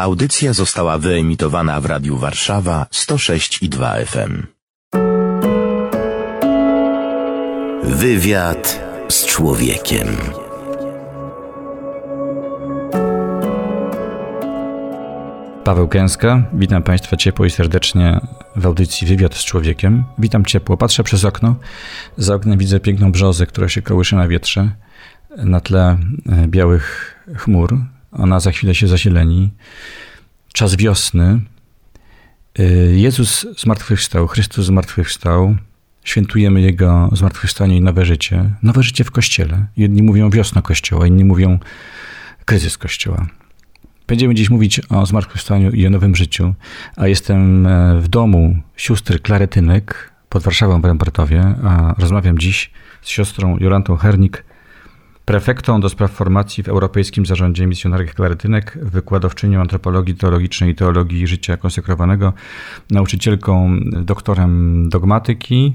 Audycja została wyemitowana w Radiu Warszawa 106 i 2 FM. Wywiad z człowiekiem. Paweł Kęska, witam Państwa ciepło i serdecznie w audycji Wywiad z Człowiekiem. Witam ciepło, patrzę przez okno. Za oknem widzę piękną brzozę, która się kołysze na wietrze na tle e, białych chmur. Ona za chwilę się zasileni. Czas wiosny. E, Jezus zmartwychwstał, Chrystus zmartwychwstał. Świętujemy Jego zmartwychwstanie i nowe życie. Nowe życie w Kościele. Jedni mówią wiosna Kościoła, inni mówią kryzys Kościoła. Będziemy dziś mówić o zmartwychwstaniu i o nowym życiu, a jestem e, w domu sióstr Klaretynek pod Warszawą w Rempartowie, a rozmawiam dziś z siostrą Jolantą Hernik, prefektą do spraw formacji w Europejskim Zarządzie Misjonarek Klaretynek, wykładowczynią antropologii teologicznej i teologii życia konsekrowanego, nauczycielką, doktorem dogmatyki.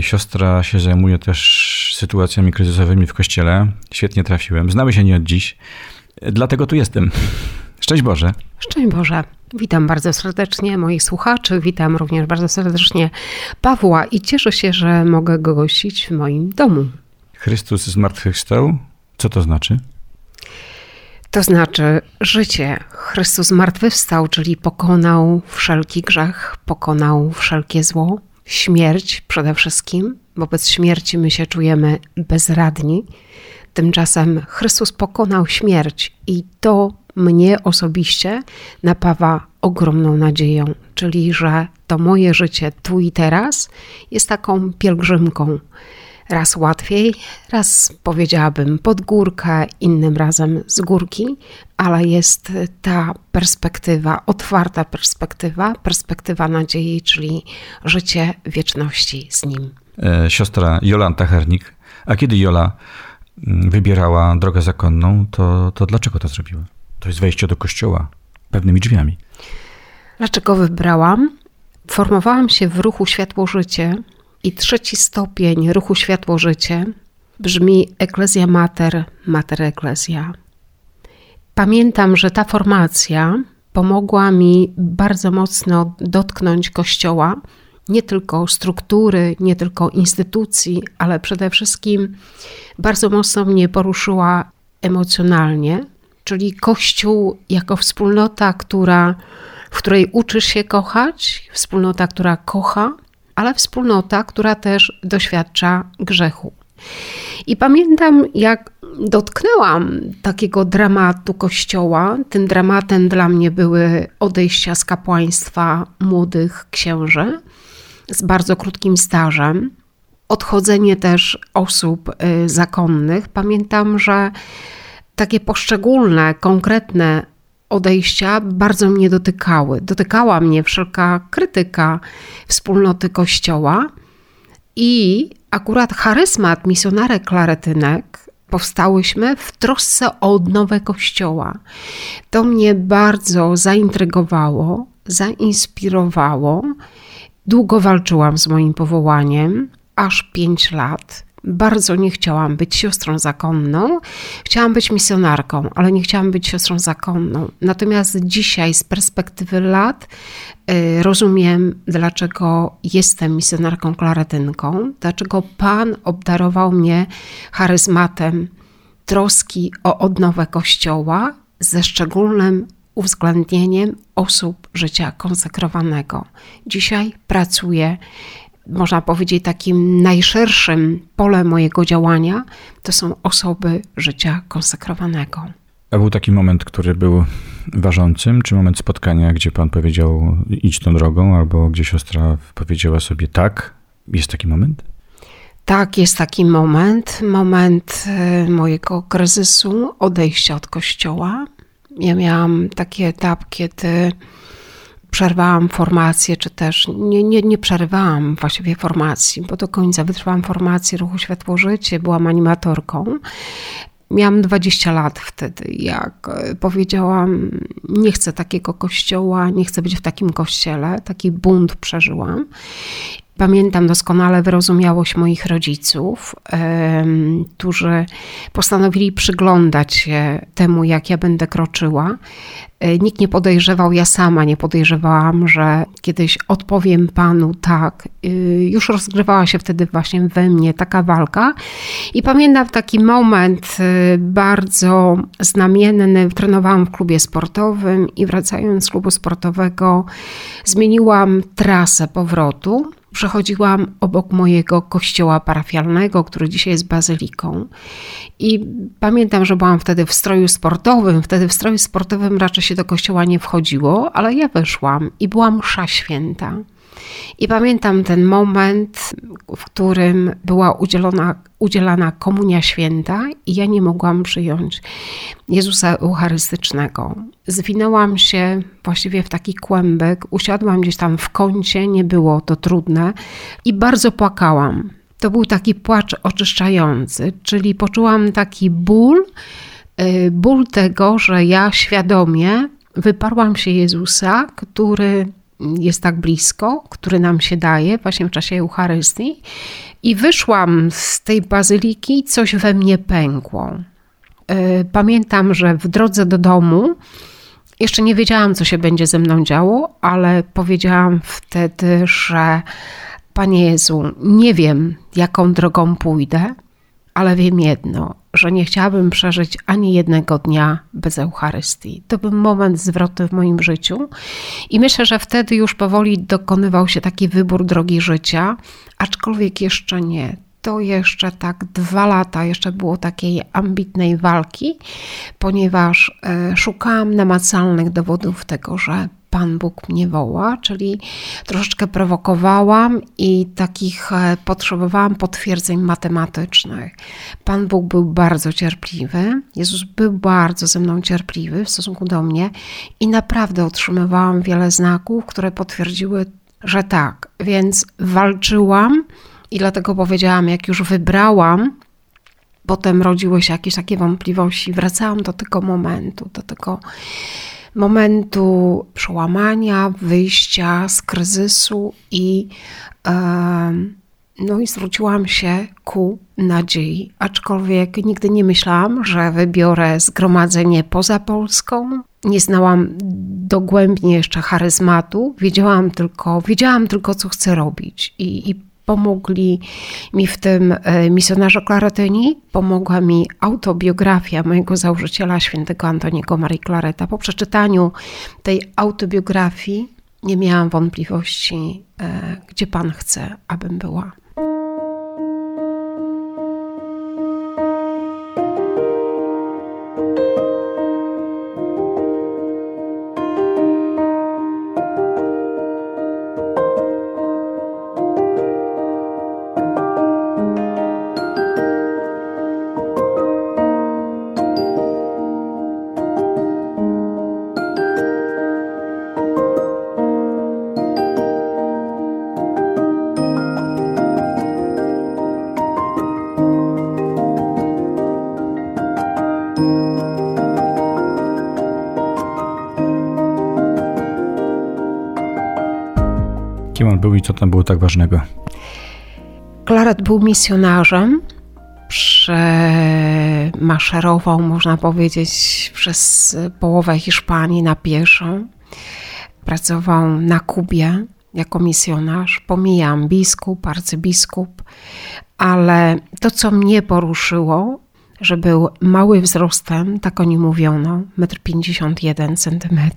Siostra się zajmuje też sytuacjami kryzysowymi w kościele. Świetnie trafiłem. Znamy się nie od dziś. Dlatego tu jestem. Szczęść Boże. Szczęść Boże. Witam bardzo serdecznie moich słuchaczy, witam również bardzo serdecznie Pawła i cieszę się, że mogę go gościć w moim domu. Chrystus zmartwychwstał. Co to znaczy? To znaczy życie. Chrystus zmartwychwstał, czyli pokonał wszelki grzech, pokonał wszelkie zło, śmierć przede wszystkim. Wobec śmierci my się czujemy bezradni. Tymczasem Chrystus pokonał śmierć i to mnie osobiście napawa ogromną nadzieją, czyli że to moje życie tu i teraz jest taką pielgrzymką. Raz łatwiej, raz powiedziałabym pod górkę, innym razem z górki, ale jest ta perspektywa, otwarta perspektywa, perspektywa nadziei, czyli życie wieczności z Nim. E, siostra Jolanta Hernik. A kiedy Jola wybierała drogę zakonną, to, to dlaczego to zrobiła? To jest wejście do kościoła pewnymi drzwiami. Dlaczego wybrałam? Formowałam się w ruchu Światło-Życie i trzeci stopień ruchu Światło-Życie brzmi Eklezja Mater, Mater Eklezja. Pamiętam, że ta formacja pomogła mi bardzo mocno dotknąć Kościoła, nie tylko struktury, nie tylko instytucji, ale przede wszystkim bardzo mocno mnie poruszyła emocjonalnie, czyli Kościół jako wspólnota, która, w której uczysz się kochać, wspólnota, która kocha, ale wspólnota, która też doświadcza grzechu. I pamiętam, jak dotknęłam takiego dramatu kościoła. Tym dramatem dla mnie były odejścia z kapłaństwa młodych księży z bardzo krótkim stażem, odchodzenie też osób y, zakonnych. Pamiętam, że takie poszczególne, konkretne odejścia bardzo mnie dotykały. Dotykała mnie wszelka krytyka wspólnoty Kościoła i akurat charyzmat misjonarek klaretynek powstałyśmy w trosce o odnowę Kościoła. To mnie bardzo zaintrygowało, zainspirowało Długo walczyłam z moim powołaniem, aż pięć lat. Bardzo nie chciałam być siostrą zakonną. Chciałam być misjonarką, ale nie chciałam być siostrą zakonną. Natomiast dzisiaj, z perspektywy lat, yy, rozumiem, dlaczego jestem misjonarką klaretynką, dlaczego Pan obdarował mnie charyzmatem troski o odnowę Kościoła ze szczególnym uwzględnieniem osób życia konsekrowanego. Dzisiaj pracuję, można powiedzieć, takim najszerszym polem mojego działania to są osoby życia konsekrowanego. A był taki moment, który był ważącym, czy moment spotkania, gdzie pan powiedział idź tą drogą, albo gdzie siostra powiedziała sobie tak? Jest taki moment? Tak, jest taki moment, moment e, mojego kryzysu, odejścia od kościoła. Ja miałam taki etap, kiedy przerwałam formację, czy też nie, nie, nie przerwałam właściwie formacji, bo do końca wytrwałam formację Ruchu Światło Życie, byłam animatorką. Miałam 20 lat wtedy, jak powiedziałam, nie chcę takiego kościoła, nie chcę być w takim kościele, taki bunt przeżyłam. Pamiętam doskonale wyrozumiałość moich rodziców, którzy postanowili przyglądać się temu, jak ja będę kroczyła. E, nikt nie podejrzewał, ja sama nie podejrzewałam, że kiedyś odpowiem panu tak. Y, już rozgrywała się wtedy właśnie we mnie taka walka. I pamiętam taki moment y, bardzo znamienny. Trenowałam w klubie sportowym i wracając z klubu sportowego, zmieniłam trasę powrotu przechodziłam obok mojego kościoła parafialnego, który dzisiaj jest bazyliką. I pamiętam, że byłam wtedy w stroju sportowym. Wtedy w stroju sportowym raczej się do kościoła nie wchodziło, ale ja weszłam i byłam msza święta. I pamiętam ten moment, w którym była udzielona, udzielana komunia święta i ja nie mogłam przyjąć Jezusa Eucharystycznego. Zwinęłam się właściwie w taki kłębek, usiadłam gdzieś tam w kącie, nie było to trudne i bardzo płakałam. To był taki płacz oczyszczający, czyli poczułam taki ból, y, ból tego, że ja świadomie wyparłam się Jezusa, który jest tak blisko, który nam się daje właśnie w czasie Eucharystii. I wyszłam z tej bazyliki, coś we mnie pękło. E, pamiętam, że w drodze do domu jeszcze nie wiedziałam, co się będzie ze mną działo, ale powiedziałam wtedy, że Panie Jezu, nie wiem, jaką drogą pójdę, ale wiem jedno, że nie chciałabym przeżyć ani jednego dnia bez Eucharystii. To był moment zwrotu w moim życiu i myślę, że wtedy już powoli dokonywał się taki wybór drogi życia, aczkolwiek jeszcze nie. To jeszcze tak dwa lata jeszcze było takiej ambitnej walki, ponieważ e, szukałam namacalnych dowodów tego, że Pan Bóg mnie woła, czyli troszeczkę prowokowałam i takich e, potrzebowałam potwierdzeń matematycznych. Pan Bóg był bardzo cierpliwy, Jezus był bardzo ze mną cierpliwy w stosunku do mnie i naprawdę otrzymywałam wiele znaków, które potwierdziły, że tak. Więc walczyłam i dlatego powiedziałam, jak już wybrałam, potem rodziły się jakieś takie wątpliwości, wracałam do tego momentu, do tego momentu przełamania, wyjścia z kryzysu i, no i zwróciłam się ku nadziei. Aczkolwiek nigdy nie myślałam, że wybiorę zgromadzenie poza Polską. Nie znałam dogłębnie jeszcze charyzmatu, wiedziałam tylko, wiedziałam tylko, co chcę robić. I, i Pomogli mi w tym e, misjonarze Klaretyni, pomogła mi autobiografia mojego założyciela, świętego Antoniego Marii Clareta. Po przeczytaniu tej autobiografii nie miałam wątpliwości, e, gdzie Pan chce, abym była. Był i co tam było tak ważnego? Klaret był misjonarzem. Przemaszerował, można powiedzieć, przez połowę Hiszpanii na pieszo. Pracował na Kubie jako misjonarz. Pomijam biskup, arcybiskup, ale to, co mnie poruszyło, że był mały wzrostem, tak o nim mówiono, 1,51 m,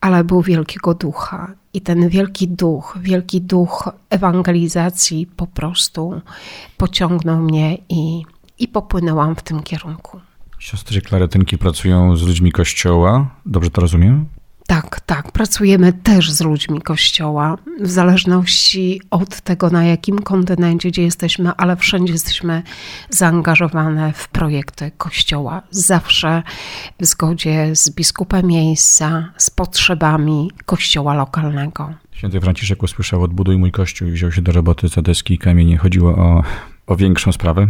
ale był wielkiego ducha. I ten wielki duch, wielki duch ewangelizacji po prostu pociągnął mnie i, i popłynęłam w tym kierunku. Siostry klaretynki pracują z ludźmi kościoła, dobrze to rozumiem? Tak, tak. Pracujemy też z ludźmi Kościoła, w zależności od tego, na jakim kontynencie, gdzie jesteśmy, ale wszędzie jesteśmy zaangażowane w projekty Kościoła. Zawsze w zgodzie z biskupem miejsca, z potrzebami Kościoła lokalnego. Święty Franciszek usłyszał odbuduj mój Kościół i wziął się do roboty za deski i kamienie. Chodziło o, o większą sprawę.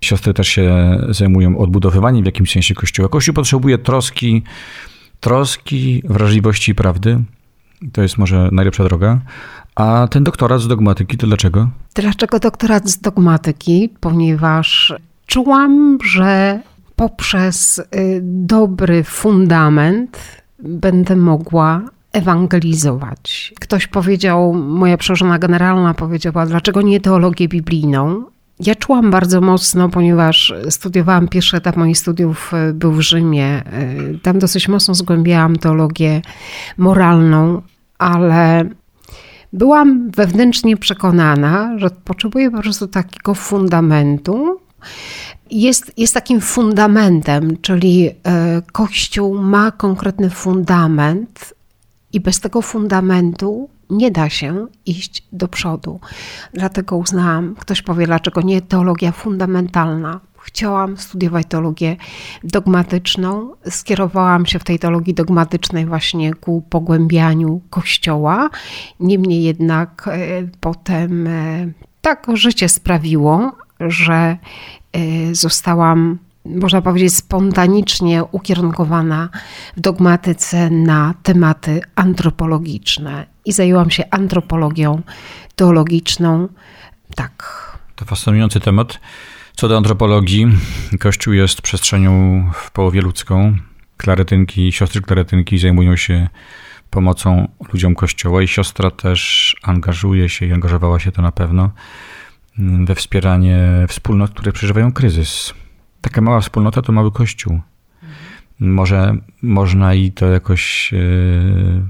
Siostry też się zajmują odbudowywaniem w jakimś sensie Kościoła. Kościół potrzebuje troski, troski, wrażliwości i prawdy. To jest może najlepsza droga, A ten doktorat z dogmatyki to dlaczego? Dlaczego doktorat z dogmatyki? Ponieważ czułam, że poprzez y, dobry fundament będę mogła ewangelizować. Ktoś powiedział, moja przełożona generalna powiedziała, dlaczego nie teologię biblijną? Ja czułam bardzo mocno, ponieważ studiowałam, pierwszy etap moich studiów y, był w Rzymie. Y, tam dosyć mocno zgłębiałam teologię moralną, ale byłam wewnętrznie przekonana, że potrzebuję po prostu takiego fundamentu. Jest, jest takim fundamentem, czyli e, Kościół ma konkretny fundament, i bez tego fundamentu nie da się iść do przodu. Dlatego uznałam, ktoś powie, dlaczego nie teologia fundamentalna. Chciałam studiować teologię dogmatyczną. Skierowałam się w tej teologii dogmatycznej właśnie ku pogłębianiu Kościoła. Niemniej jednak e, potem e, tak życie sprawiło, że e, zostałam można powiedzieć, spontanicznie ukierunkowana w dogmatyce na tematy antropologiczne i zajęłam się antropologią teologiczną. Tak. To fascynujący temat. Co do antropologii, Kościół jest przestrzenią w połowie ludzką. Klaretynki, siostry klaretynki zajmują się pomocą ludziom Kościoła i siostra też angażuje się i angażowała się to na pewno we wspieranie wspólnot, które przeżywają kryzys taka mała wspólnota to mały kościół. Może można i to jakoś e,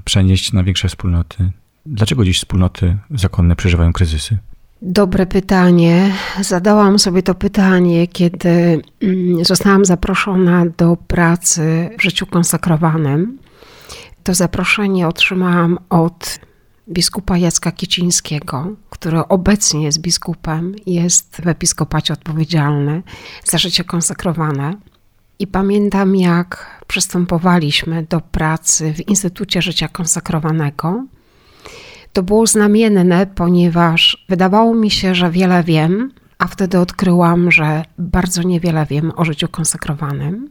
przenieść na większe wspólnoty. Dlaczego dziś wspólnoty zakonne przeżywają kryzysy? Dobre pytanie. Zadałam sobie to pytanie, kiedy mm, zostałam zaproszona do pracy w życiu konsekrowanym. To zaproszenie otrzymałam od biskupa Jacka Kicińskiego, który obecnie jest biskupem, jest w episkopacie odpowiedzialny za życie konsekrowane. I pamiętam, jak przystępowaliśmy do pracy w Instytucie Życia Konsekrowanego. To było znamienne, ponieważ wydawało mi się, że wiele wiem, a wtedy odkryłam, że bardzo niewiele wiem o życiu konsekrowanym.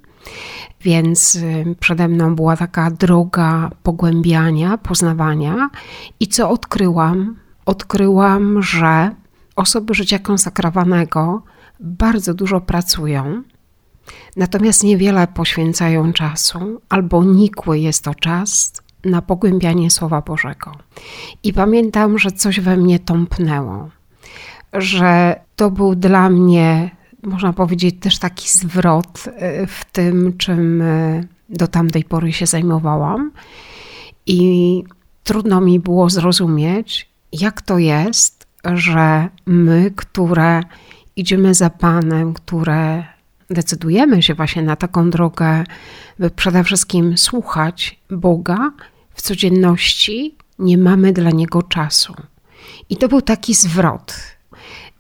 Więc y, przede mną była taka droga pogłębiania, poznawania. I co odkryłam? Odkryłam, że osoby życia konsekrowanego bardzo dużo pracują, natomiast niewiele poświęcają czasu, albo nikły jest to czas na pogłębianie Słowa Bożego. I pamiętam, że coś we mnie tąpnęło, że to był dla mnie można powiedzieć, też taki zwrot e, w tym, czym e, do tamtej pory się zajmowałam. I trudno mi było zrozumieć, jak to jest, że my, które idziemy za Panem, które decydujemy się właśnie na taką drogę, by przede wszystkim słuchać Boga w codzienności, nie mamy dla Niego czasu. I to był taki zwrot.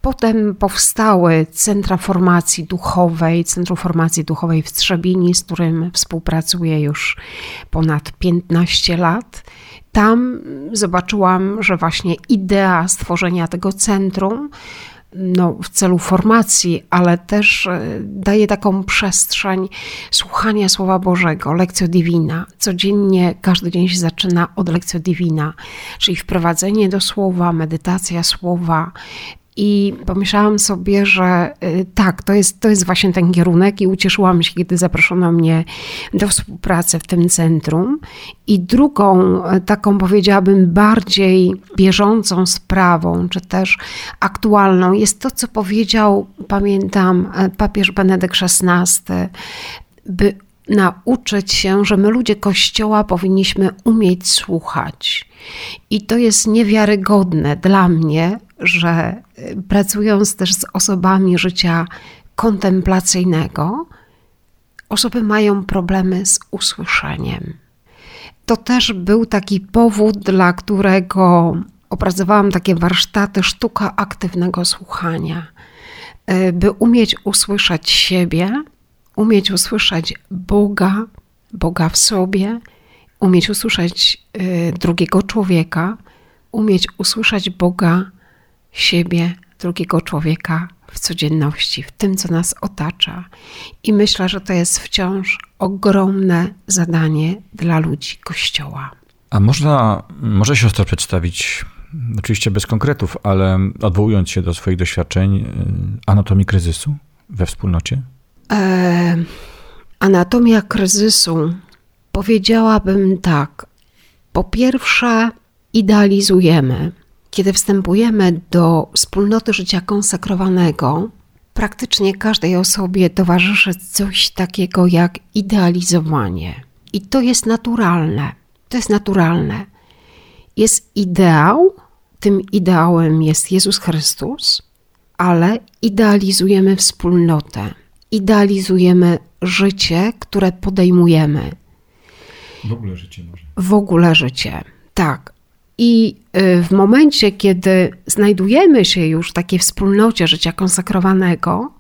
Potem powstały Centra Formacji Duchowej, Centrum Formacji Duchowej w Trzebinie, z którym współpracuję już ponad 15 lat. Tam zobaczyłam, że właśnie idea stworzenia tego centrum no, w celu formacji, ale też e, daje taką przestrzeń słuchania Słowa Bożego, lekcja divina. Codziennie, każdy dzień się zaczyna od lekcji divina, czyli wprowadzenie do Słowa, medytacja Słowa, i pomyślałam sobie, że y, tak, to jest, to jest właśnie ten kierunek i ucieszyłam się, kiedy zaproszono mnie do współpracy w tym centrum. I drugą, y, taką powiedziałabym bardziej bieżącą sprawą, czy też aktualną, jest to, co powiedział, pamiętam, y, papież Benedykt XVI, by nauczyć się, że my ludzie Kościoła powinniśmy umieć słuchać. I to jest niewiarygodne dla mnie, że y, pracując też z osobami życia kontemplacyjnego, osoby mają problemy z usłyszeniem. To też był taki powód, dla którego opracowałam takie warsztaty sztuka aktywnego słuchania, y, by umieć usłyszeć siebie, umieć usłyszeć Boga, Boga w sobie, umieć usłyszeć y, drugiego człowieka, umieć usłyszeć Boga siebie, drugiego człowieka w codzienności, w tym, co nas otacza. I myślę, że to jest wciąż ogromne zadanie dla ludzi Kościoła. A można, może siostra przedstawić oczywiście bez konkretów, ale odwołując się do swoich doświadczeń, y, anatomii kryzysu we wspólnocie? E, anatomia kryzysu powiedziałabym tak. Po pierwsze, idealizujemy. Kiedy wstępujemy do wspólnoty życia konsekrowanego, praktycznie każdej osobie towarzyszy coś takiego jak idealizowanie. I to jest naturalne. To jest naturalne. Jest ideał, tym ideałem jest Jezus Chrystus, ale idealizujemy wspólnotę, idealizujemy życie, które podejmujemy. W ogóle życie może. W ogóle życie, tak. I y, w momencie, kiedy znajdujemy się już w takiej wspólnocie życia konsekrowanego,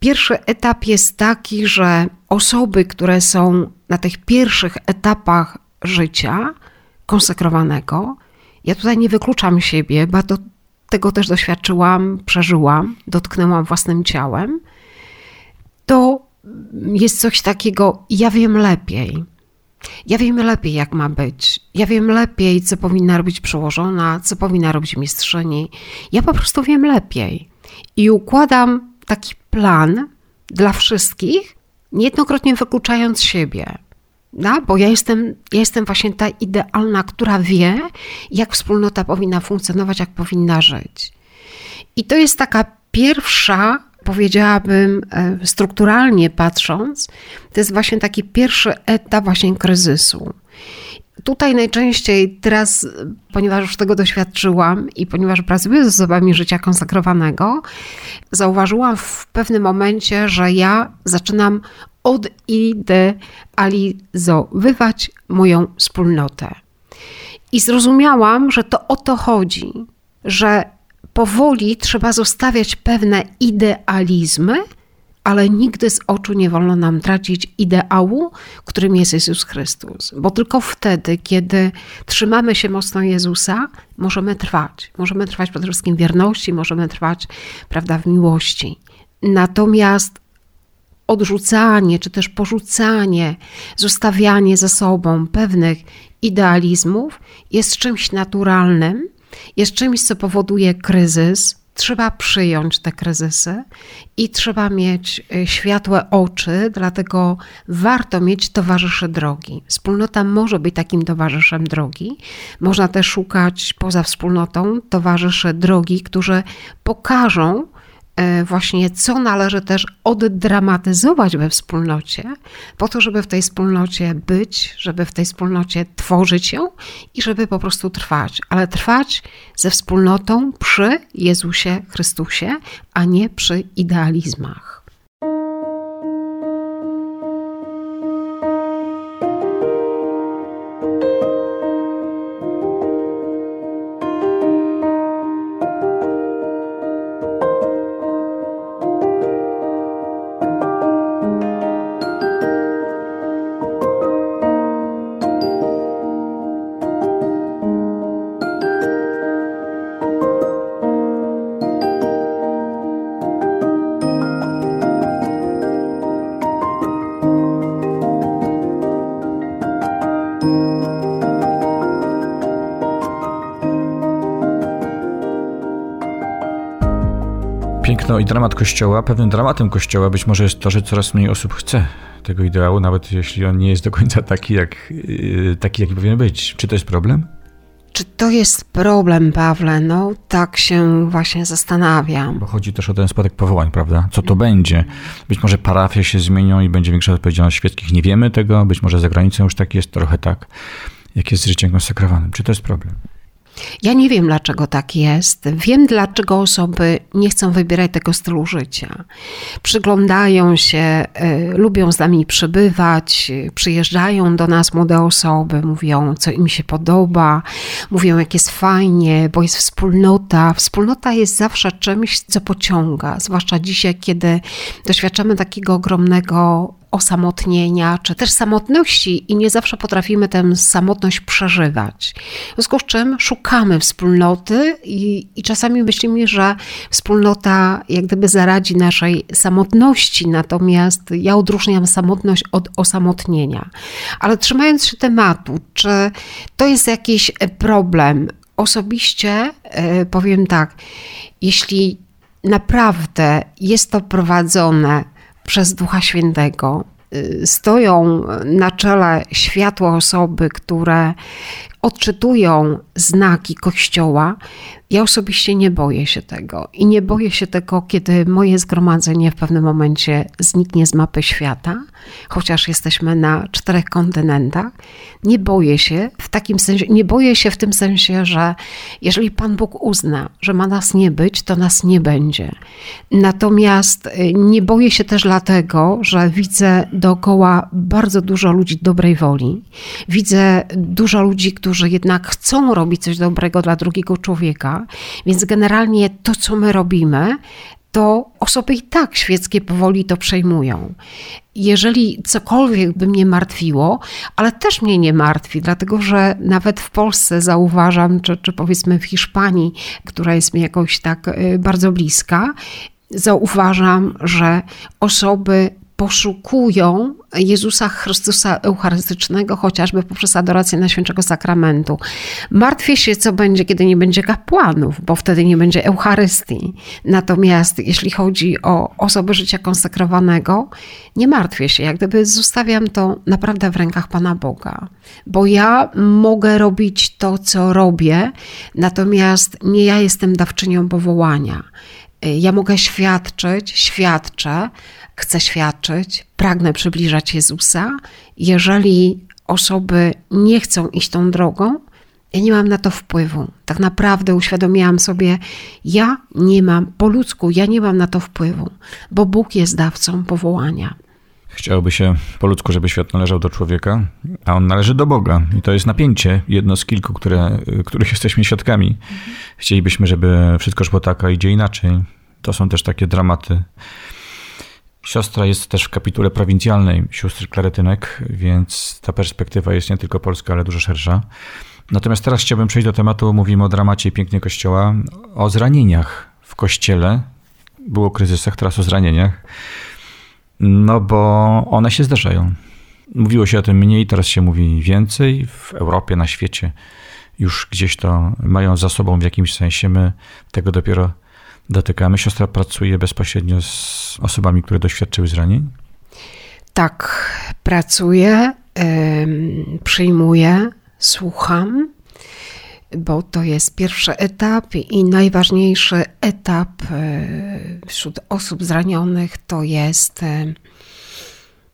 pierwszy etap jest taki, że osoby, które są na tych pierwszych etapach życia konsekrowanego, ja tutaj nie wykluczam siebie, bo do tego też doświadczyłam, przeżyłam, dotknęłam własnym ciałem, to jest coś takiego, ja wiem lepiej. Ja wiem lepiej, jak ma być. Ja wiem lepiej, co powinna robić przełożona, co powinna robić mistrzyni. Ja po prostu wiem lepiej. I układam taki plan dla wszystkich, niejednokrotnie wykluczając siebie. No, bo ja jestem, ja jestem właśnie ta idealna, która wie, jak wspólnota powinna funkcjonować, jak powinna żyć. I to jest taka pierwsza, powiedziałabym, e, strukturalnie patrząc, to jest właśnie taki pierwszy etap właśnie kryzysu. Tutaj najczęściej teraz, ponieważ już tego doświadczyłam i ponieważ pracuję z osobami życia konsekrowanego, zauważyłam w pewnym momencie, że ja zaczynam odidealizowywać moją wspólnotę. I zrozumiałam, że to o to chodzi, że powoli trzeba zostawiać pewne idealizmy, ale nigdy z oczu nie wolno nam tracić ideału, którym jest Jezus Chrystus. Bo tylko wtedy, kiedy trzymamy się mocno Jezusa, możemy trwać. Możemy trwać przede wszystkim wierności, możemy trwać prawda, w miłości. Natomiast odrzucanie czy też porzucanie, zostawianie za sobą pewnych idealizmów jest czymś naturalnym, jest czymś, co powoduje kryzys. Trzeba przyjąć te kryzysy i trzeba mieć y, światłe oczy, dlatego warto mieć towarzyszy drogi. Wspólnota może być takim towarzyszem drogi. Można też szukać poza wspólnotą towarzyszy drogi, którzy pokażą, właśnie co należy też oddramatyzować we wspólnocie, po to, żeby w tej wspólnocie być, żeby w tej wspólnocie tworzyć ją i żeby po prostu trwać, ale trwać ze wspólnotą przy Jezusie Chrystusie, a nie przy idealizmach. Piękno i dramat Kościoła, pewnym dramatem Kościoła być może jest to, że coraz mniej osób chce tego ideału, nawet jeśli on nie jest do końca taki, jak, yy, taki jaki powinien być. Czy to jest problem? Czy to jest problem, Pawle? No, tak się właśnie zastanawiam. Bo chodzi też o ten spadek powołań, prawda? Co to będzie? Być może parafie się zmienią i będzie większa odpowiedzialność świeckich. Nie wiemy tego. Być może za granicą już tak jest, trochę tak, jak jest z życiem konsekrowanym. Czy to jest problem? Ja nie wiem, dlaczego tak jest. Wiem, dlaczego osoby nie chcą wybierać tego stylu życia. Przyglądają się, y, lubią z nami przebywać, y, przyjeżdżają do nas młode osoby, mówią, co im się podoba, mówią, jak jest fajnie, bo jest wspólnota. Wspólnota jest zawsze czymś, co pociąga, zwłaszcza dzisiaj, kiedy doświadczamy takiego ogromnego osamotnienia, czy też samotności i nie zawsze potrafimy tę samotność przeżywać. W związku z czym szukamy wspólnoty i, i czasami myślimy, że wspólnota jak gdyby zaradzi naszej samotności, natomiast ja odróżniam samotność od osamotnienia. Ale trzymając się tematu, czy to jest jakiś problem, osobiście e, powiem tak, jeśli naprawdę jest to prowadzone przez Ducha Świętego, y, stoją na czele światła osoby, które odczytują znaki Kościoła, ja osobiście nie boję się tego. I nie boję się tego, kiedy moje zgromadzenie w pewnym momencie zniknie z mapy świata, chociaż jesteśmy na czterech kontynentach. Nie boję się w takim sensie, nie boję się w tym sensie, że jeżeli Pan Bóg uzna, że ma nas nie być, to nas nie będzie. Natomiast y, nie boję się też dlatego, że widzę dookoła bardzo dużo ludzi dobrej woli. Widzę dużo ludzi, którzy jednak chcą robić coś dobrego dla drugiego człowieka więc generalnie to, co my robimy, to osoby i tak świeckie powoli to przejmują. Jeżeli cokolwiek by mnie martwiło, ale też mnie nie martwi, dlatego że nawet w Polsce zauważam, czy, czy powiedzmy w Hiszpanii, która jest mi jakoś tak y, bardzo bliska, zauważam, że osoby poszukują Jezusa Chrystusa Eucharystycznego, chociażby poprzez adorację na świętego sakramentu. Martwię się, co będzie, kiedy nie będzie kapłanów, bo wtedy nie będzie Eucharystii. Natomiast jeśli chodzi o osoby życia konsekrowanego, nie martwię się. Jak gdyby zostawiam to naprawdę w rękach Pana Boga. Bo ja mogę robić to, co robię, natomiast nie ja jestem dawczynią powołania. Ja mogę świadczyć, świadczę, chcę świadczyć, pragnę przybliżać Jezusa. Jeżeli osoby nie chcą iść tą drogą, ja nie mam na to wpływu. Tak naprawdę uświadomiłam sobie, ja nie mam, po ludzku, ja nie mam na to wpływu, bo Bóg jest dawcą powołania. Chciałoby się po ludzku, żeby świat należał do człowieka, a on należy do Boga. I to jest napięcie, jedno z kilku, które, których jesteśmy świadkami. Chcielibyśmy, żeby wszystko szło tak, a idzie inaczej. To są też takie dramaty Siostra jest też w kapitule prowincjalnej sióstr klaretynek, więc ta perspektywa jest nie tylko polska, ale dużo szersza. Natomiast teraz chciałbym przejść do tematu, mówimy o dramacie pięknie Kościoła, o zranieniach w Kościele. Było o kryzysach, teraz o zranieniach. No bo one się zdarzają. Mówiło się o tym mniej, teraz się mówi więcej. W Europie, na świecie już gdzieś to mają za sobą w jakimś sensie. My tego dopiero dotykamy. Siostra pracuje bezpośrednio z osobami, które doświadczyły zranień? Tak, pracuję, przyjmuję, słucham, bo to jest pierwszy etap i najważniejszy etap e, wśród osób zranionych to jest e,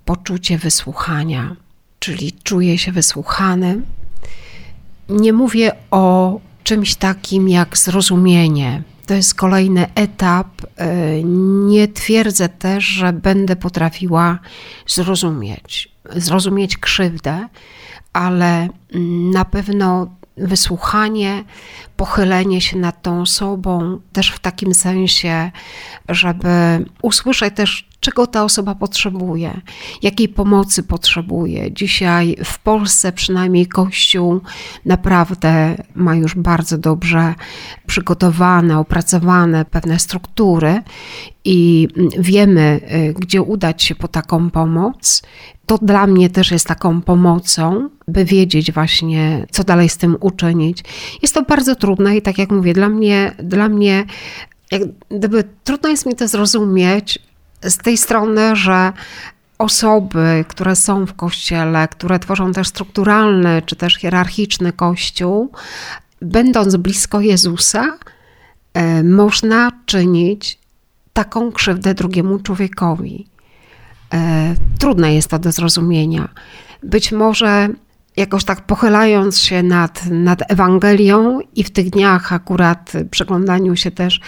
poczucie wysłuchania, czyli czuję się wysłuchany. Nie mówię o czymś takim jak zrozumienie, to jest kolejny etap. E, nie twierdzę też, że będę potrafiła zrozumieć, zrozumieć krzywdę, ale na pewno wysłuchanie, pochylenie się nad tą osobą, też w takim sensie, żeby usłyszeć też, czego ta osoba potrzebuje, jakiej pomocy potrzebuje. Dzisiaj w Polsce przynajmniej Kościół naprawdę ma już bardzo dobrze przygotowane, opracowane pewne struktury i wiemy, y, gdzie udać się po taką pomoc. To dla mnie też jest taką pomocą, by wiedzieć właśnie, co dalej z tym uczynić. Jest to bardzo trudne i tak jak mówię, dla mnie, dla mnie jak gdyby trudno jest mi to zrozumieć z tej strony, że osoby, które są w kościele, które tworzą też strukturalny czy też hierarchiczny kościół, będąc blisko Jezusa, e, można czynić taką krzywdę drugiemu człowiekowi. E, trudne jest to do zrozumienia. Być może jakoś tak pochylając się nad, nad Ewangelią i w tych dniach akurat przeglądaniu się też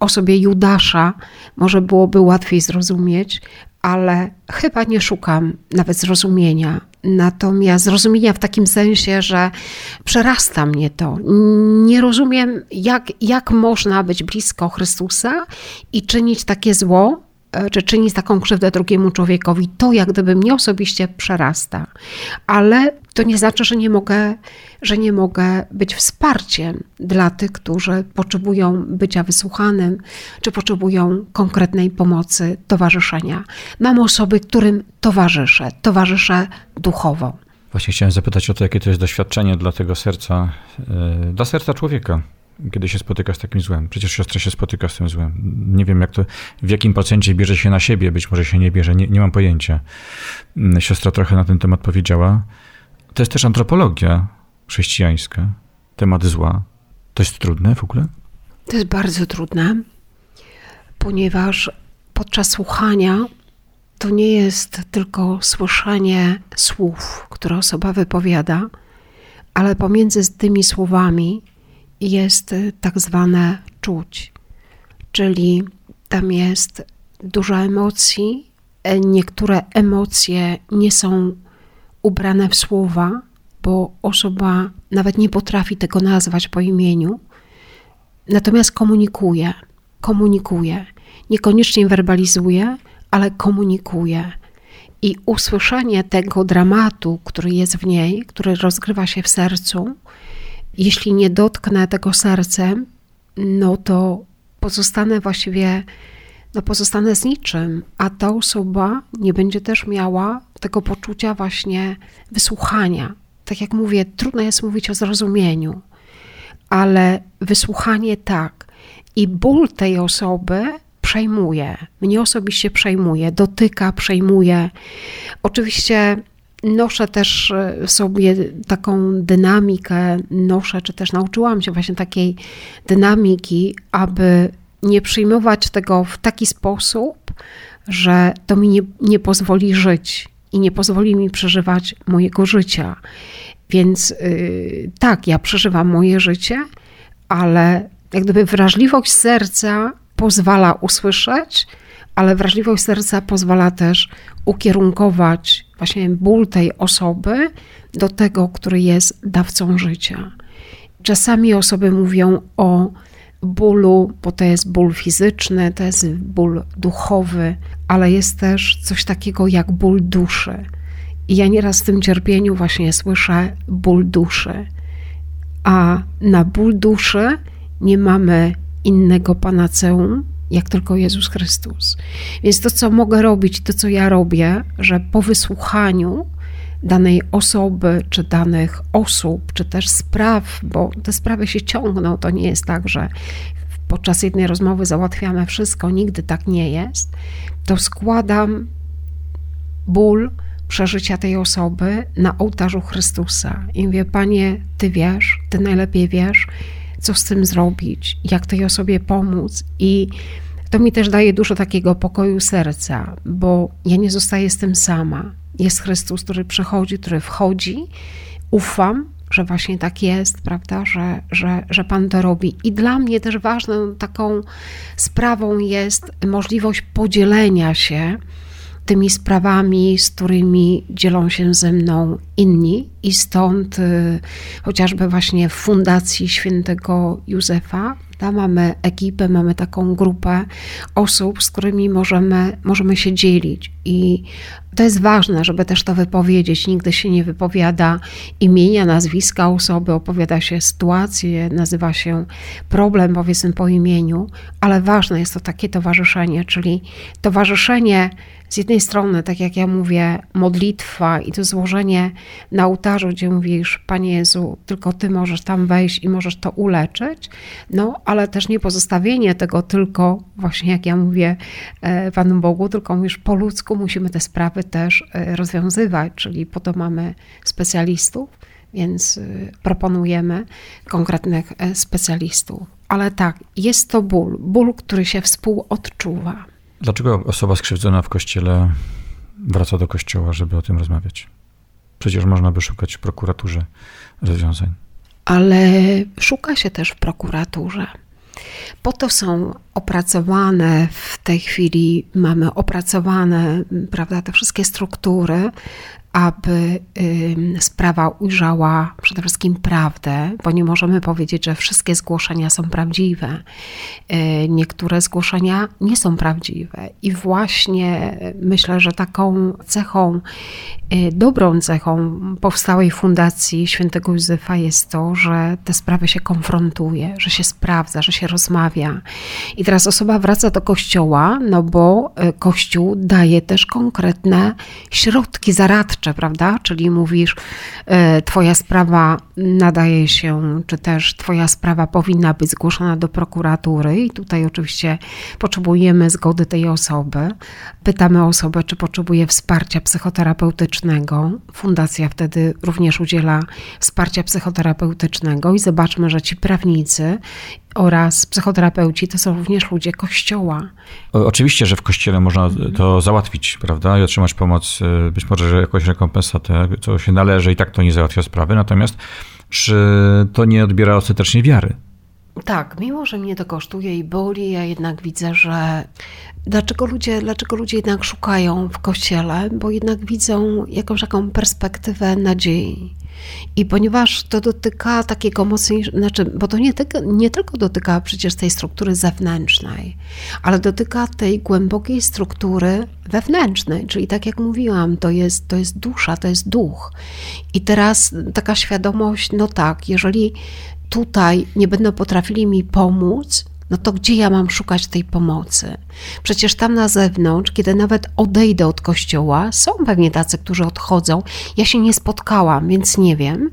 osobie Judasza, może byłoby łatwiej zrozumieć, ale chyba nie szukam nawet zrozumienia. Natomiast zrozumienia w takim sensie, że przerasta mnie to. Nie rozumiem, jak, jak można być blisko Chrystusa i czynić takie zło, czy czyni taką krzywdę drugiemu człowiekowi, to jak gdyby mnie osobiście przerasta. Ale to nie znaczy, że nie mogę, że nie mogę być wsparciem dla tych, którzy potrzebują bycia wysłuchanym, czy potrzebują konkretnej pomocy, towarzyszenia. Mam osoby, którym towarzyszę, towarzyszę duchowo. Właśnie chciałem zapytać o to, jakie to jest doświadczenie dla tego serca, e, dla serca człowieka, kiedy się spotyka z takim złem. Przecież siostra się spotyka z tym złem. Nie wiem, jak to, w jakim procencie bierze się na siebie, być może się nie bierze, nie, nie mam pojęcia. Mm, siostra trochę na ten temat powiedziała. To jest też antropologia chrześcijańska, temat zła. To jest trudne w ogóle? To jest bardzo trudne, ponieważ podczas słuchania to nie jest tylko słyszenie słów, które osoba wypowiada, ale pomiędzy tymi słowami jest tak zwane czuć, czyli tam jest dużo emocji. Niektóre emocje nie są ubrane w słowa, bo osoba nawet nie potrafi tego nazwać po imieniu, natomiast komunikuje, komunikuje. Niekoniecznie werbalizuje, ale komunikuje. I usłyszenie tego dramatu, który jest w niej, który rozgrywa się w sercu, jeśli nie dotknę tego sercem, no to pozostanę właściwie, no pozostanę z niczym, a ta osoba nie będzie też miała tego poczucia właśnie wysłuchania. Tak jak mówię, trudno jest mówić o zrozumieniu, ale wysłuchanie tak. I ból tej osoby przejmuje, mnie osobiście przejmuje, dotyka, przejmuje. Oczywiście noszę też e, sobie taką dynamikę, noszę, czy też nauczyłam się właśnie takiej dynamiki, aby nie przyjmować tego w taki sposób, że to mi nie, nie pozwoli żyć i nie pozwoli mi przeżywać mojego życia. Więc yy, tak, ja przeżywam moje życie, ale jak gdyby wrażliwość serca pozwala usłyszeć, ale wrażliwość serca pozwala też ukierunkować właśnie ból tej osoby do tego, który jest dawcą życia. Czasami osoby mówią o bólu, bo to jest ból fizyczny, to jest ból duchowy, ale jest też coś takiego jak ból duszy. I ja nieraz w tym cierpieniu właśnie słyszę ból duszy. A na ból duszy nie mamy innego panaceum, jak tylko Jezus Chrystus. Więc to, co mogę robić, to, co ja robię, że po wysłuchaniu danej osoby, czy danych osób, czy też spraw, bo te sprawy się ciągną, to nie jest tak, że podczas jednej rozmowy załatwiamy wszystko, nigdy tak nie jest, to składam ból przeżycia tej osoby na ołtarzu Chrystusa. I mówię, Panie, Ty wiesz, Ty najlepiej wiesz, co z tym zrobić, jak tej osobie pomóc. I to mi też daje dużo takiego pokoju serca, bo ja nie zostaję z tym sama. Jest Chrystus, który przychodzi, który wchodzi. Ufam, że właśnie tak jest, prawda, że, że, że Pan to robi. I dla mnie też ważną taką sprawą jest możliwość podzielenia się tymi sprawami, z którymi dzielą się ze mną inni, i stąd y, chociażby właśnie w Fundacji Świętego Józefa tam mamy ekipę, mamy taką grupę osób, z którymi możemy, możemy się dzielić. I to jest ważne, żeby też to wypowiedzieć. Nigdy się nie wypowiada imienia, nazwiska osoby, opowiada się sytuację, nazywa się problem, powiedzmy po imieniu, ale ważne jest to takie towarzyszenie, czyli towarzyszenie z jednej strony, tak jak ja mówię, modlitwa i to złożenie na ołtarzu, gdzie mówisz, Panie Jezu, tylko Ty możesz tam wejść i możesz to uleczyć, no ale też nie pozostawienie tego tylko, właśnie jak ja mówię e, Panu Bogu, tylko mówisz po ludzku musimy te sprawy też e, rozwiązywać, czyli po to mamy specjalistów, więc e, proponujemy konkretnych specjalistów. Ale tak, jest to ból, ból, który się współodczuwa. Dlaczego osoba skrzywdzona w kościele wraca do kościoła, żeby o tym rozmawiać? Przecież można by szukać w prokuraturze rozwiązań. Ale szuka się też w prokuraturze. Po to są opracowane w tej chwili, mamy opracowane prawda, te wszystkie struktury, aby sprawa ujrzała przede wszystkim prawdę, bo nie możemy powiedzieć, że wszystkie zgłoszenia są prawdziwe. Y, niektóre zgłoszenia nie są prawdziwe, i właśnie myślę, że taką cechą, y, dobrą cechą powstałej Fundacji Świętego Józefa jest to, że te sprawy się konfrontuje, że się sprawdza, że się rozmawia. I teraz osoba wraca do kościoła, no bo y, kościół daje też konkretne środki zaradcze sprawcze, prawda? Czyli mówisz, e, Twoja sprawa nadaje się, czy też Twoja sprawa powinna być zgłoszona do prokuratury, i tutaj oczywiście potrzebujemy zgody tej osoby. Pytamy osobę, czy potrzebuje wsparcia psychoterapeutycznego. Fundacja wtedy również udziela wsparcia psychoterapeutycznego i zobaczmy, że ci prawnicy oraz psychoterapeuci to są również ludzie kościoła. Oczywiście, że w kościele można to załatwić, prawda, i otrzymać pomoc, y, być może jakąś rekompensatę, co się należy i tak to nie załatwia sprawy. Natomiast czy to nie odbiera ostatecznie wiary? Tak, mimo że mnie to kosztuje i boli, ja jednak widzę, że dlaczego ludzie, dlaczego ludzie jednak szukają w kościele, bo jednak widzą jakąś taką perspektywę nadziei. I ponieważ to dotyka takiego mocniejszego, znaczy, bo to nie, nie tylko dotyka przecież tej struktury zewnętrznej, ale dotyka tej głębokiej struktury wewnętrznej, czyli tak jak mówiłam, to jest, to jest dusza, to jest duch. I teraz taka świadomość, no tak, jeżeli tutaj nie będą potrafili mi pomóc, no to gdzie ja mam szukać tej pomocy? Przecież tam na zewnątrz, kiedy nawet odejdę od kościoła, są pewnie tacy, którzy odchodzą. Ja się nie spotkałam, więc nie wiem,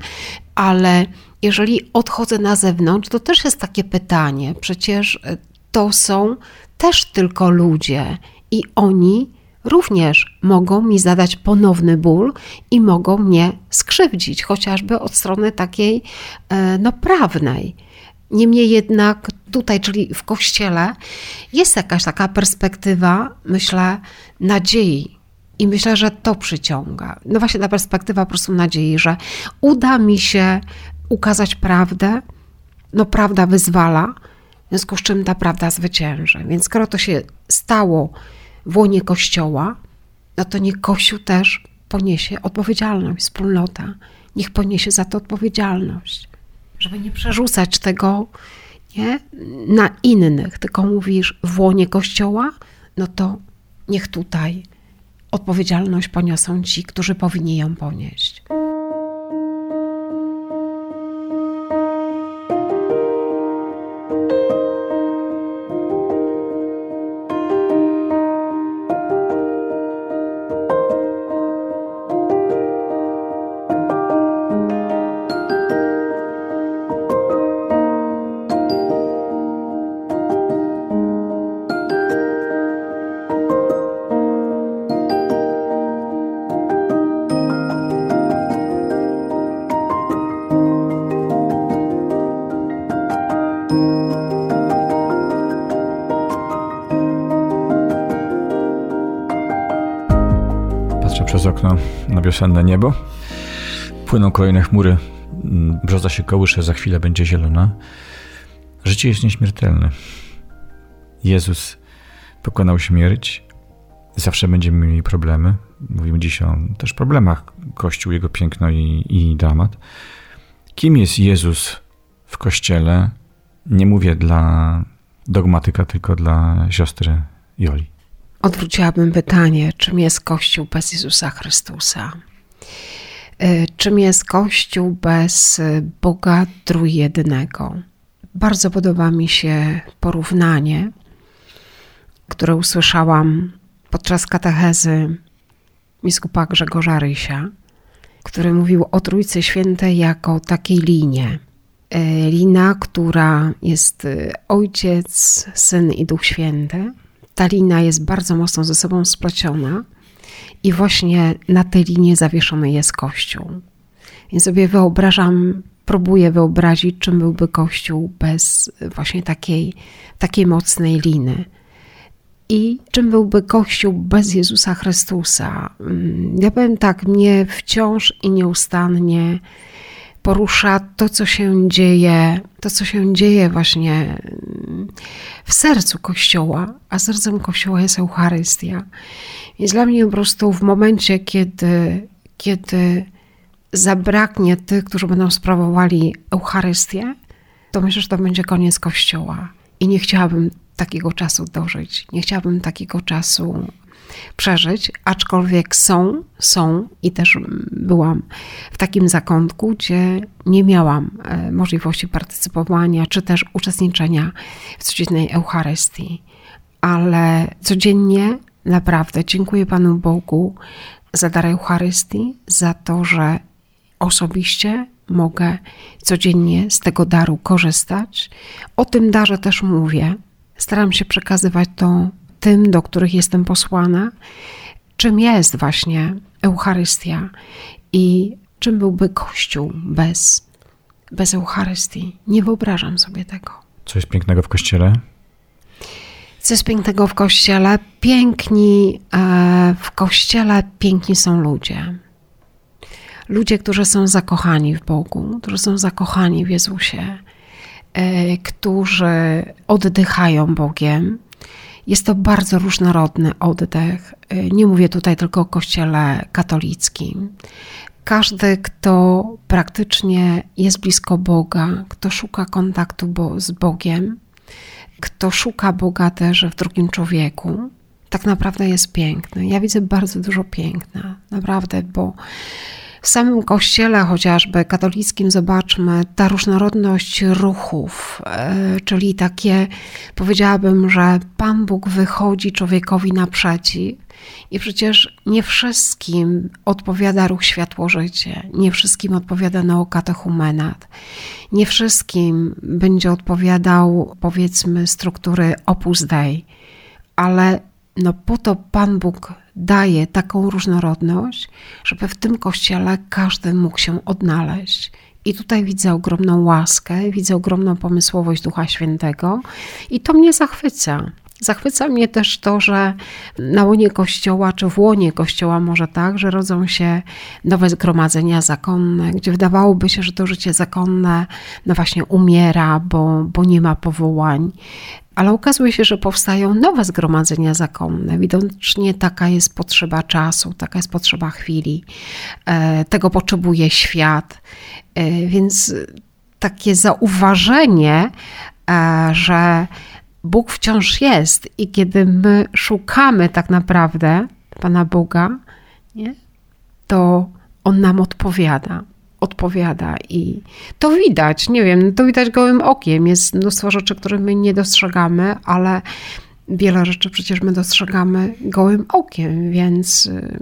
ale jeżeli odchodzę na zewnątrz, to też jest takie pytanie. Przecież e, to są też tylko ludzie i oni również mogą mi zadać ponowny ból i mogą mnie skrzywdzić, chociażby od strony takiej e, no, prawnej. Niemniej jednak tutaj, czyli w kościele, jest jakaś taka perspektywa, myślę, nadziei. I myślę, że to przyciąga. No właśnie ta perspektywa po prostu nadziei, że uda mi się ukazać prawdę. No prawda wyzwala, w związku z czym ta prawda zwycięży. Więc skoro to się stało w łonie Kościoła, no to niech Kościół też poniesie odpowiedzialność, wspólnota. Niech poniesie za to odpowiedzialność żeby nie przerzucać tego nie, na innych, tylko mówisz w łonie Kościoła, no to niech tutaj odpowiedzialność poniosą ci, którzy powinni ją ponieść. Wiosenne niebo. Płyną kolejne chmury, mm, brzoza się kołysze, za chwilę będzie zielona. Życie jest nieśmiertelne. Jezus pokonał śmierć. Zawsze będziemy mieli problemy. Mówimy dziś o też problemach Kościół, jego piękno i, i dramat. Kim jest Jezus w Kościele? Nie mówię dla dogmatyka, tylko dla siostry Joli. Odwróciłabym pytanie, czym jest Kościół bez Jezusa Chrystusa? E, czym jest Kościół bez Boga Trójjednego? Bardzo podoba mi się porównanie, które usłyszałam podczas katechezy biskupa Grzegorza Rysia, który mówił o Trójcy Świętej jako takiej linie. E, lina, która jest e, Ojciec, Syn i Duch Święty – ta linia jest bardzo mocno ze sobą spleciona i właśnie na tej linii zawieszony jest Kościół. Więc sobie wyobrażam, próbuję wyobrazić, czym byłby Kościół bez właśnie takiej, takiej mocnej liny. I czym byłby Kościół bez Jezusa Chrystusa? Mm, ja powiem tak, mnie wciąż i nieustannie porusza to, co się dzieje, to, co się dzieje właśnie w sercu Kościoła, a sercem Kościoła jest Eucharystia. Więc dla mnie po prostu w momencie, kiedy, kiedy zabraknie tych, którzy będą sprawowali Eucharystię, to myślę, że to będzie koniec Kościoła. I nie chciałabym takiego czasu dożyć. Nie chciałabym takiego czasu przeżyć, aczkolwiek są, są i też byłam w takim zakątku, gdzie nie miałam e, możliwości partycypowania czy też uczestniczenia w codziennej Eucharystii, ale codziennie naprawdę dziękuję Panu Bogu za dar Eucharystii, za to, że osobiście mogę codziennie z tego daru korzystać. O tym darze też mówię. Staram się przekazywać to tym, do których jestem posłana, czym jest właśnie Eucharystia i czym byłby Kościół bez, bez Eucharystii. Nie wyobrażam sobie tego. Co jest pięknego w Kościele? Co jest pięknego w Kościele? Piękni e, w Kościele piękni są ludzie. Ludzie, którzy są zakochani w Bogu, którzy są zakochani w Jezusie, e, którzy oddychają Bogiem. Jest to bardzo różnorodny oddech. Nie mówię tutaj tylko o Kościele katolickim. Każdy, kto praktycznie jest blisko Boga, kto szuka kontaktu bo z Bogiem, kto szuka Boga też w drugim człowieku, tak naprawdę jest piękny. Ja widzę bardzo dużo piękna, naprawdę, bo w samym kościele, chociażby katolickim, zobaczmy ta różnorodność ruchów, e, czyli takie, powiedziałabym, że Pan Bóg wychodzi człowiekowi naprzeciw. I przecież nie wszystkim odpowiada ruch światło-życie, nie wszystkim odpowiada neokatechumenat, nie wszystkim będzie odpowiadał, powiedzmy, struktury Opus Dei, ale no po to Pan Bóg daje taką różnorodność, żeby w tym kościele każdy mógł się odnaleźć. I tutaj widzę ogromną łaskę, widzę ogromną pomysłowość Ducha Świętego i to mnie zachwyca. Zachwyca mnie też to, że na łonie kościoła, czy w łonie kościoła może tak, że rodzą się nowe zgromadzenia zakonne, gdzie wydawałoby się, że to życie zakonne no właśnie umiera, bo, bo nie ma powołań. Ale okazuje się, że powstają nowe zgromadzenia zakonne. Widocznie taka jest potrzeba czasu, taka jest potrzeba chwili. E, tego potrzebuje świat. E, więc takie zauważenie, e, że Bóg wciąż jest i kiedy my szukamy tak naprawdę Pana Boga, nie, to On nam odpowiada. Odpowiada i to widać, nie wiem, to widać gołym okiem. Jest mnóstwo rzeczy, których my nie dostrzegamy, ale wiele rzeczy przecież my dostrzegamy gołym okiem, więc y,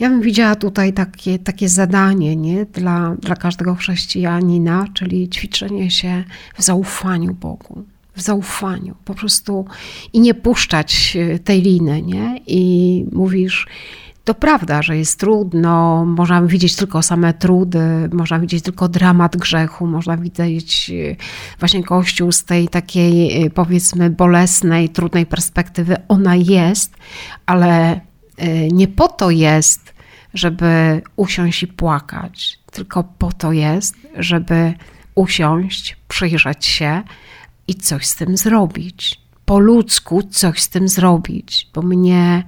ja bym widziała tutaj takie, takie zadanie nie? Dla, dla każdego chrześcijanina, czyli ćwiczenie się w zaufaniu Bogu w zaufaniu, po prostu i nie puszczać e, tej liny, nie? I mówisz, to prawda, że jest trudno, można widzieć tylko same trudy, można widzieć tylko dramat grzechu, można widzieć e, właśnie Kościół z tej takiej, e, powiedzmy, bolesnej, trudnej perspektywy. Ona jest, ale nie po to jest, żeby usiąść i płakać, tylko po to jest, żeby usiąść, przyjrzeć się, i coś z tym zrobić. Po ludzku coś z tym zrobić, bo mnie,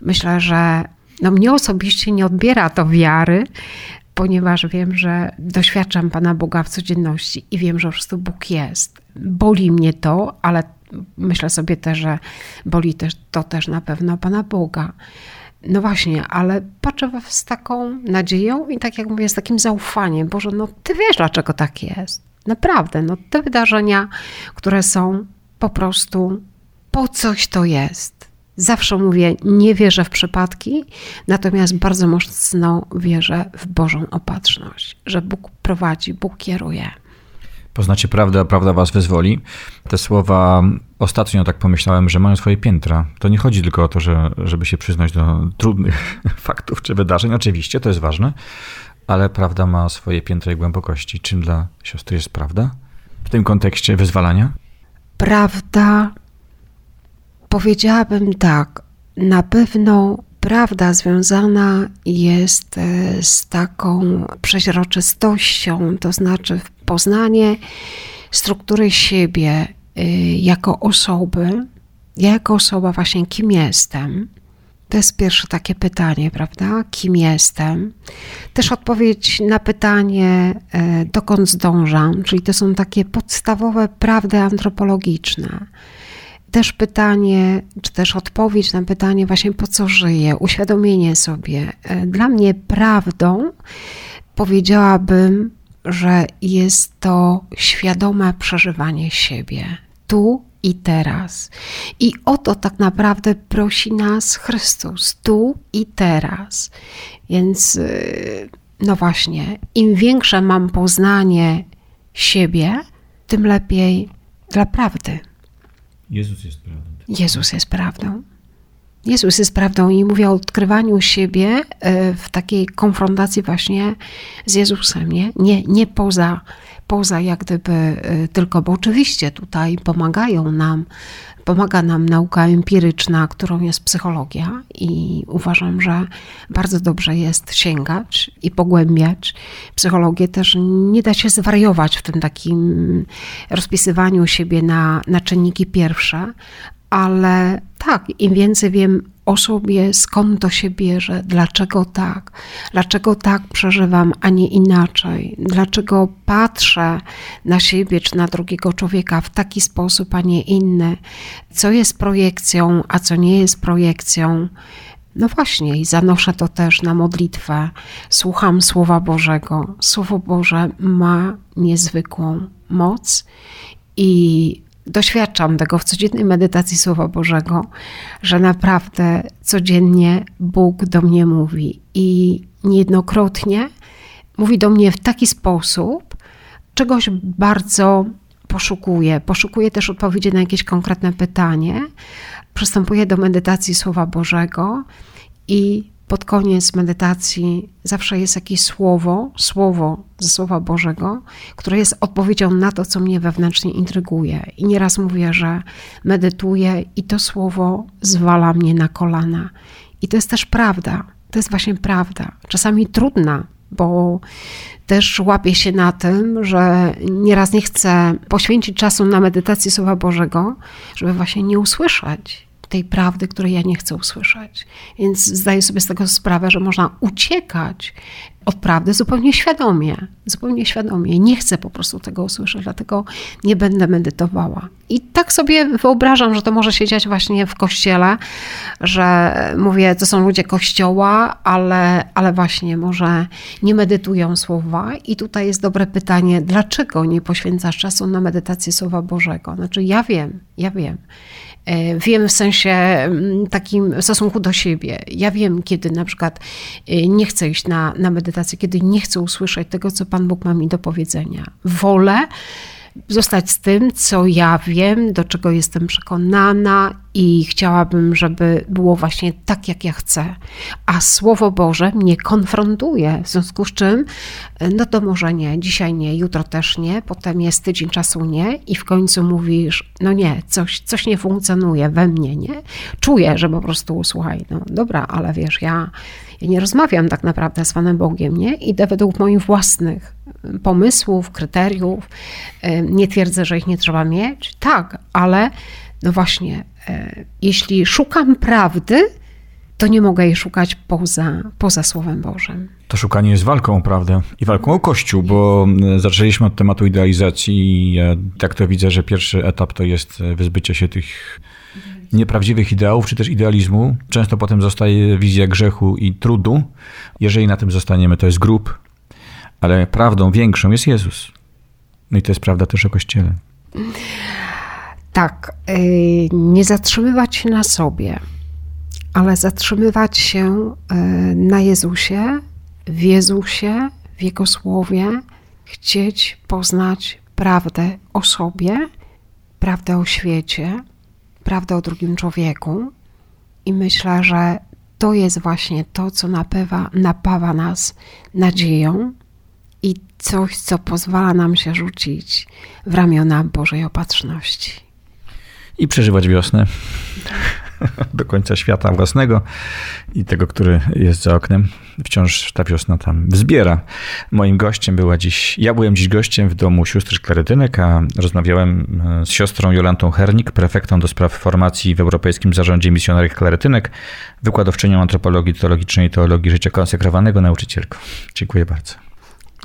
myślę, że no mnie osobiście nie odbiera to wiary, ponieważ wiem, że doświadczam Pana Boga w codzienności i wiem, że po prostu Bóg jest. Boli mnie to, ale myślę sobie też, że boli też, to też na pewno Pana Boga. No właśnie, ale patrzę z taką nadzieją i tak jak mówię, z takim zaufaniem. Boże, no Ty wiesz, dlaczego tak jest. Naprawdę, no te wydarzenia, które są po prostu po coś to jest. Zawsze mówię, nie wierzę w przypadki, natomiast bardzo mocno wierzę w Bożą opatrzność, że Bóg prowadzi, Bóg kieruje. Poznacie prawdę, a prawda was wyzwoli. Te słowa ostatnio tak pomyślałem, że mają swoje piętra. To nie chodzi tylko o to, że, żeby się przyznać do trudnych faktów czy wydarzeń. Oczywiście to jest ważne, ale prawda ma swoje piętra i głębokości. Czym dla siostry jest prawda w tym kontekście wyzwalania? Prawda, powiedziałabym tak, na pewno prawda związana jest e, z taką przeźroczystością, to znaczy poznanie struktury siebie e, jako osoby. Ja jako osoba właśnie kim jestem, to jest pierwsze takie pytanie, prawda? Kim jestem? Też odpowiedź na pytanie, e, dokąd zdążam, czyli to są takie podstawowe prawdy antropologiczne. Też pytanie, czy też odpowiedź na pytanie, właśnie po co żyję, uświadomienie sobie. E, dla mnie prawdą powiedziałabym, że jest to świadome przeżywanie siebie tu i teraz. I o to tak naprawdę prosi nas Chrystus, tu i teraz. Więc, y, no właśnie, im większe mam poznanie siebie, tym lepiej dla prawdy. Jezus jest prawdą. Jezus jest prawdą. Jezus jest prawdą i mówię o odkrywaniu siebie e, w takiej konfrontacji właśnie z Jezusem, nie, nie, nie poza, poza jak gdyby e, tylko, bo oczywiście tutaj pomagają nam, pomaga nam nauka empiryczna, którą jest psychologia i uważam, że bardzo dobrze jest sięgać i pogłębiać psychologię. Też nie da się zwariować w tym takim rozpisywaniu siebie na, na czynniki pierwsze, ale tak, im więcej wiem o sobie, skąd to się bierze, dlaczego tak, dlaczego tak przeżywam, a nie inaczej, dlaczego patrzę na siebie czy na drugiego człowieka w taki sposób, a nie inny, co jest projekcją, a co nie jest projekcją. No właśnie, i zanoszę to też na modlitwę. Słucham Słowa Bożego. Słowo Boże ma niezwykłą moc i doświadczam tego w codziennej medytacji Słowa Bożego, że naprawdę codziennie Bóg do mnie mówi i niejednokrotnie mówi do mnie w taki sposób, czegoś bardzo poszukuję. Poszukuję też odpowiedzi na jakieś konkretne pytanie. Przystępuję do medytacji Słowa Bożego i pod koniec medytacji zawsze jest jakieś słowo, słowo ze Słowa Bożego, które jest odpowiedzią na to, co mnie wewnętrznie intryguje. I nieraz mówię, że medytuję i to słowo zwala mnie na kolana. I to jest też prawda. To jest właśnie prawda. Czasami trudna, bo też łapię się na tym, że nieraz nie chcę poświęcić czasu na medytację Słowa Bożego, żeby właśnie nie usłyszeć tej prawdy, której ja nie chcę usłyszeć. Więc zdaję sobie z tego sprawę, że można uciekać od prawdy zupełnie świadomie. Zupełnie świadomie. Nie chcę po prostu tego usłyszeć, dlatego nie będę medytowała. I tak sobie wyobrażam, że to może się dziać właśnie w kościele, że mówię, to są ludzie kościoła, ale, ale właśnie może nie medytują słowa. I tutaj jest dobre pytanie, dlaczego nie poświęcasz czasu na medytację Słowa Bożego? Znaczy, ja wiem, ja wiem. E, wiem w sensie mm, takim w stosunku do siebie. Ja wiem, kiedy na przykład e, nie chcę iść na, na medytację, kiedy nie chcę usłyszeć tego, co Pan Bóg ma mi do powiedzenia. Wolę zostać z tym, co ja wiem, do czego jestem przekonana i chciałabym, żeby było właśnie tak, jak ja chcę. A Słowo Boże mnie konfrontuje, w związku z czym, no to może nie, dzisiaj nie, jutro też nie, potem jest tydzień czasu nie i w końcu mówisz, no nie, coś, coś nie funkcjonuje we mnie, nie? Czuję, że po prostu, słuchaj, no dobra, ale wiesz, ja, ja nie rozmawiam tak naprawdę z Panem Bogiem, nie? Idę według moich własnych pomysłów, kryteriów. Nie twierdzę, że ich nie trzeba mieć, tak, ale no właśnie, e, jeśli szukam prawdy, to nie mogę jej szukać poza, poza Słowem Bożym. To szukanie jest walką, prawda? I walką o Kościół, bo zaczęliśmy od tematu idealizacji i tak to widzę, że pierwszy etap to jest wyzbycie się tych nieprawdziwych ideałów, czy też idealizmu. Często potem zostaje wizja grzechu i trudu. Jeżeli na tym zostaniemy, to jest grób, ale prawdą większą jest Jezus. No i to jest prawda też o Kościele. Tak, y, nie zatrzymywać się na sobie, ale zatrzymywać się y, na Jezusie, w Jezusie, w Jego Słowie, chcieć poznać prawdę o sobie, prawdę o świecie, prawdę o drugim człowieku. I myślę, że to jest właśnie to, co napawa, napawa nas nadzieją i coś, co pozwala nam się rzucić w ramiona Bożej opatrzności. I przeżywać wiosnę do końca świata własnego i tego, który jest za oknem. Wciąż ta wiosna tam wzbiera. Moim gościem była dziś, ja byłem dziś gościem w domu sióstr Klerytynek, a rozmawiałem e, z siostrą Jolantą Hernik, prefektą do spraw formacji w Europejskim Zarządzie Misjonarych Klerytynek, wykładowczynią antropologii teologicznej i teologii życia konsekrowanego, nauczycielką. Dziękuję bardzo.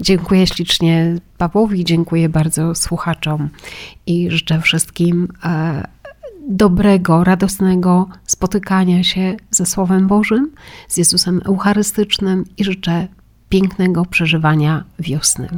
Dziękuję ślicznie Pawłowi, dziękuję bardzo słuchaczom i życzę wszystkim e, dobrego, radosnego spotykania się ze Słowem Bożym, z Jezusem Eucharystycznym i życzę pięknego przeżywania wiosny.